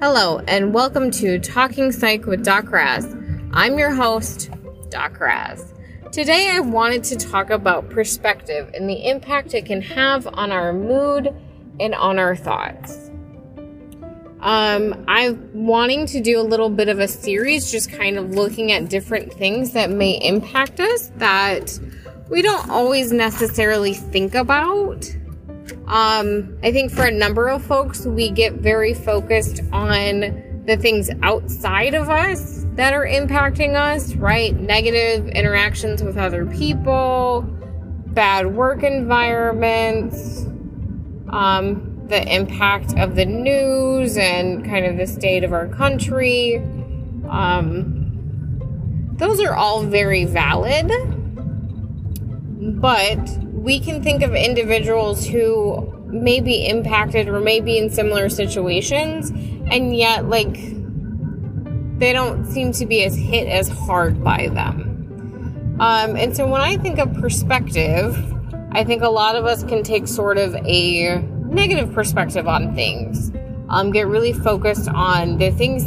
Hello, and welcome to Talking Psych with Doc Raz. I'm your host, Doc Raz. Today, I wanted to talk about perspective and the impact it can have on our mood and on our thoughts. Um, I'm wanting to do a little bit of a series, just kind of looking at different things that may impact us that we don't always necessarily think about. Um, I think for a number of folks, we get very focused on the things outside of us that are impacting us, right? Negative interactions with other people, bad work environments, um, the impact of the news and kind of the state of our country. Um, those are all very valid, but we can think of individuals who may be impacted or may be in similar situations, and yet, like, they don't seem to be as hit as hard by them. Um, and so when I think of perspective, I think a lot of us can take sort of a negative perspective on things. Um, get really focused on the things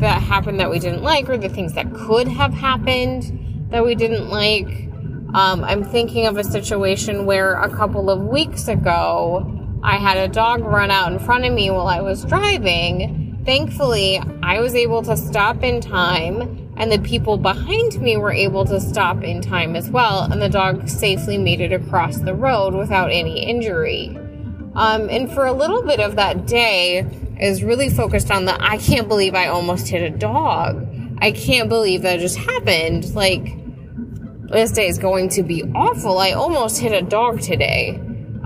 that happened that we didn't like or the things that could have happened that we didn't like. Um, I'm thinking of a situation where a couple of weeks ago, I had a dog run out in front of me while I was driving. Thankfully, I was able to stop in time, and the people behind me were able to stop in time as well, and the dog safely made it across the road without any injury. Um, and for a little bit of that day, I was really focused on the I can't believe I almost hit a dog. I can't believe that just happened. Like, this day is going to be awful. I almost hit a dog today.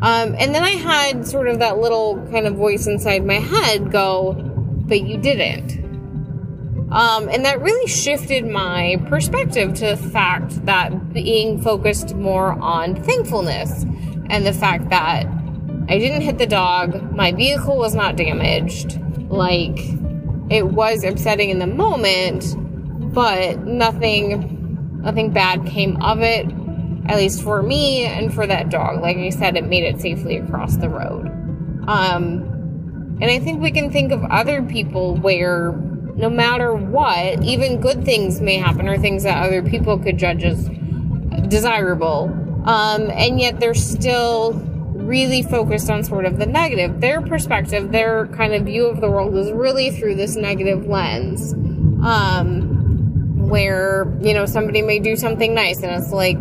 Um, and then I had sort of that little kind of voice inside my head go, but you didn't. Um, and that really shifted my perspective to the fact that being focused more on thankfulness and the fact that I didn't hit the dog. My vehicle was not damaged. Like, it was upsetting in the moment, but nothing, nothing bad came of it. At least for me and for that dog. Like I said, it made it safely across the road. Um, and I think we can think of other people where no matter what, even good things may happen or things that other people could judge as desirable. Um, and yet they're still really focused on sort of the negative. Their perspective, their kind of view of the world is really through this negative lens. Um, where, you know, somebody may do something nice and it's like,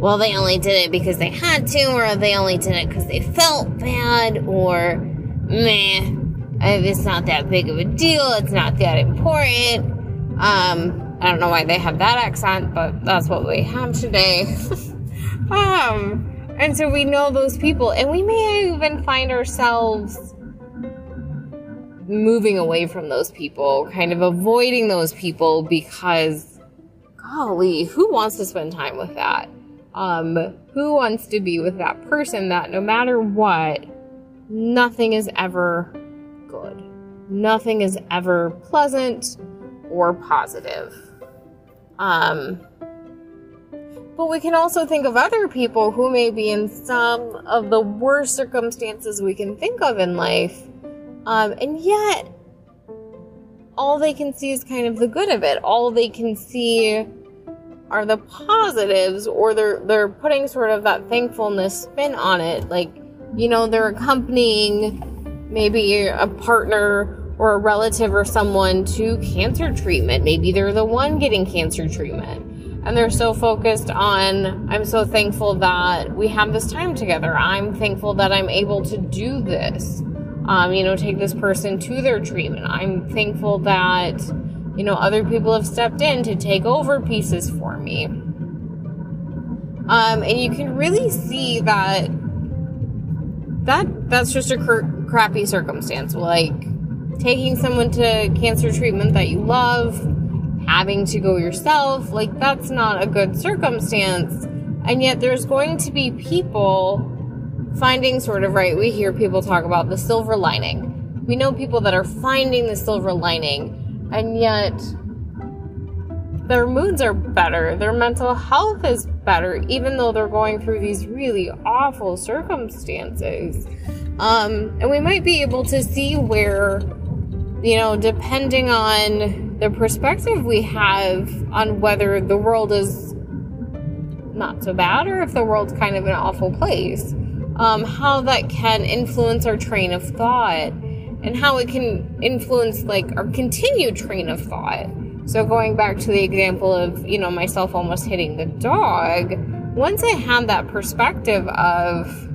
well, they only did it because they had to, or they only did it because they felt bad, or meh, it's not that big of a deal, it's not that important. Um, I don't know why they have that accent, but that's what we have today. um, and so we know those people, and we may even find ourselves moving away from those people, kind of avoiding those people because, golly, who wants to spend time with that? Um, who wants to be with that person that no matter what, nothing is ever good? Nothing is ever pleasant or positive. Um, but we can also think of other people who may be in some of the worst circumstances we can think of in life. Um, and yet, all they can see is kind of the good of it. All they can see are the positives, or they're they're putting sort of that thankfulness spin on it. Like, you know, they're accompanying maybe a partner or a relative or someone to cancer treatment. Maybe they're the one getting cancer treatment and they're so focused on i'm so thankful that we have this time together i'm thankful that i'm able to do this um, you know take this person to their treatment i'm thankful that you know other people have stepped in to take over pieces for me. Um, and you can really see that that that's just a cr- crappy circumstance. Like taking someone to cancer treatment that you love having to go yourself, like that's not a good circumstance. And yet there's going to be people finding sort of right. We hear people talk about the silver lining. We know people that are finding the silver lining, and yet their moods are better, their mental health is better, even though they're going through these really awful circumstances. Um, and we might be able to see where you know, depending on the perspective we have on whether the world is not so bad or if the world's kind of an awful place, um, how that can influence our train of thought and how it can influence like our continued train of thought. So going back to the example of, you know, myself almost hitting the dog, once I had that perspective of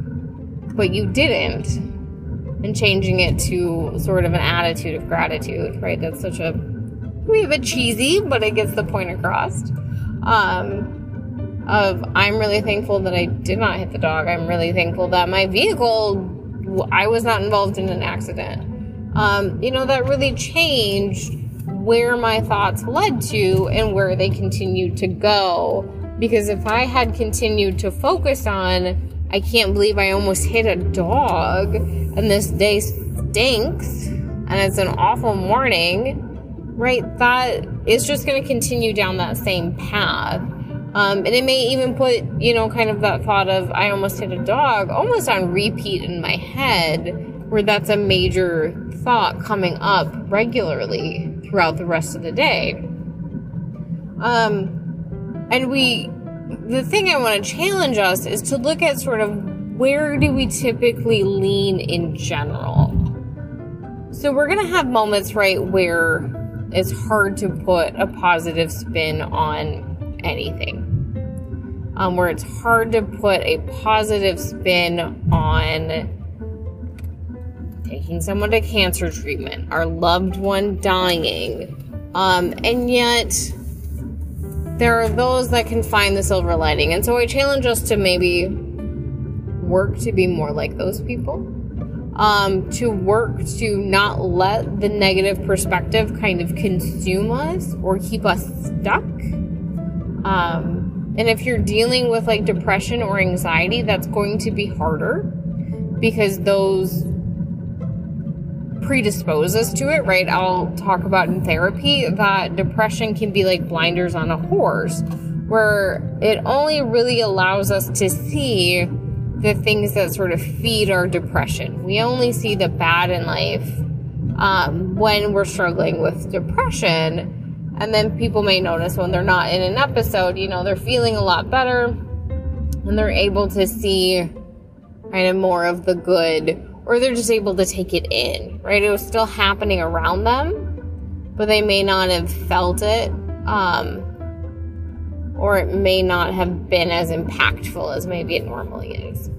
but you didn't and changing it to sort of an attitude of gratitude, right? That's such a have a cheesy, but it gets the point across. Um, of I'm really thankful that I did not hit the dog. I'm really thankful that my vehicle, I was not involved in an accident. Um, you know, that really changed where my thoughts led to and where they continued to go. Because if I had continued to focus on I can't believe I almost hit a dog and this day stinks and it's an awful morning, right? That is just going to continue down that same path. Um, and it may even put, you know, kind of that thought of I almost hit a dog almost on repeat in my head, where that's a major thought coming up regularly throughout the rest of the day. Um, and we the thing I want to challenge us is to look at sort of where do we typically lean in general. So we're going to have moments, right, where it's hard to put a positive spin on anything. Um, where it's hard to put a positive spin on taking someone to cancer treatment, our loved one dying. Um, and yet, there are those that can find the silver lining. And so I challenge us to maybe work to be more like those people. Um, to work to not let the negative perspective kind of consume us or keep us stuck. Um, and if you're dealing with like depression or anxiety, that's going to be harder because those predispose us to it, right? I'll talk about in therapy that depression can be like blinders on a horse, where it only really allows us to see the things that sort of feed our depression. We only see the bad in life um, when we're struggling with depression. And then people may notice when they're not in an episode, you know, they're feeling a lot better and they're able to see kind of more of the good or they're just able to take it in, right? It was still happening around them, but they may not have felt it, um, or it may not have been as impactful as maybe it normally is.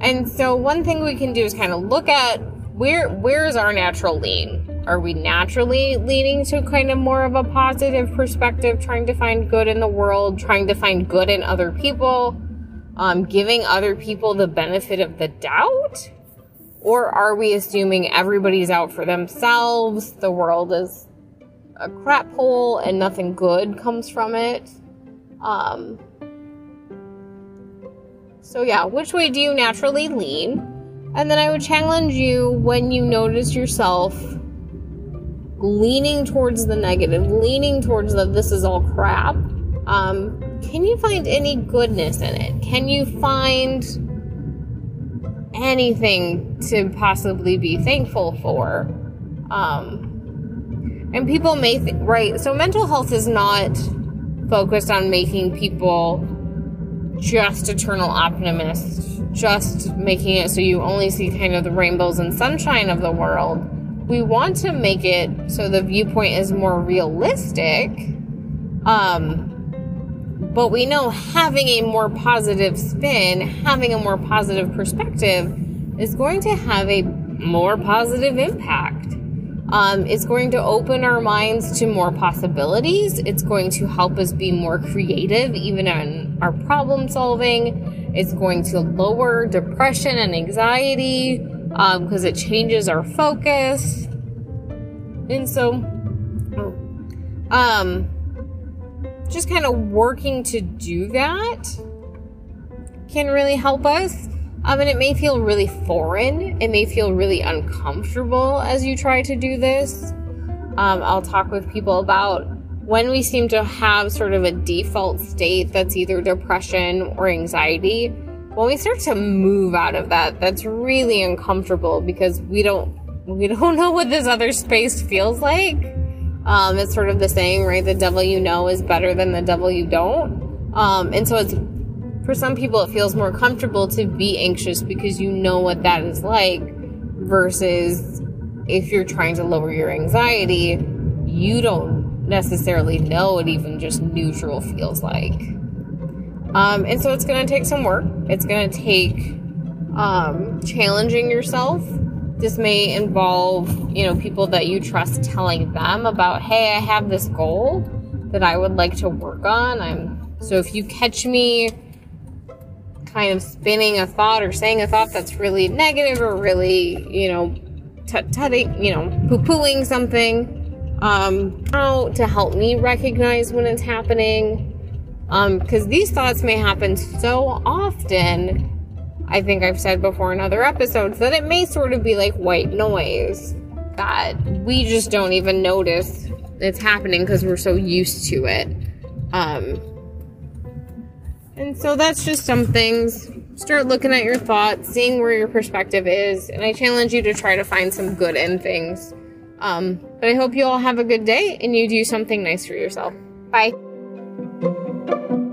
And so, one thing we can do is kind of look at where where is our natural lean. Are we naturally leaning to kind of more of a positive perspective, trying to find good in the world, trying to find good in other people, um, giving other people the benefit of the doubt? Or are we assuming everybody's out for themselves, the world is a crap hole, and nothing good comes from it? Um, so, yeah, which way do you naturally lean? And then I would challenge you when you notice yourself leaning towards the negative, leaning towards the this is all crap. Um, can you find any goodness in it? Can you find anything to possibly be thankful for. Um, and people may think, right, so mental health is not focused on making people just eternal optimists, just making it so you only see kind of the rainbows and sunshine of the world. We want to make it so the viewpoint is more realistic. Um, but we know having a more positive spin, having a more positive perspective is going to have a more positive impact. Um, it's going to open our minds to more possibilities. It's going to help us be more creative, even in our problem solving. It's going to lower depression and anxiety because um, it changes our focus. And so, um, just kind of working to do that can really help us. Um, and it may feel really foreign. It may feel really uncomfortable as you try to do this. Um, I'll talk with people about when we seem to have sort of a default state that's either depression or anxiety. When we start to move out of that, that's really uncomfortable because we don't we don't know what this other space feels like. Um, it's sort of the saying, right? The devil you know is better than the devil you don't. Um, and so it's for some people, it feels more comfortable to be anxious because you know what that is like versus if you're trying to lower your anxiety, you don't necessarily know what even just neutral feels like. Um, and so it's going to take some work. It's going to take um, challenging yourself. This may involve, you know, people that you trust telling them about, hey, I have this goal that I would like to work on. I'm so if you catch me kind of spinning a thought or saying a thought that's really negative or really, you know, tutting, you know, poo pooing something, um, how to help me recognize when it's happening. Because um, these thoughts may happen so often, I think I've said before in other episodes, that it may sort of be like white noise that we just don't even notice it's happening because we're so used to it. Um, and so that's just some things. Start looking at your thoughts, seeing where your perspective is, and I challenge you to try to find some good in things. Um, but I hope you all have a good day and you do something nice for yourself. Bye. Thank you.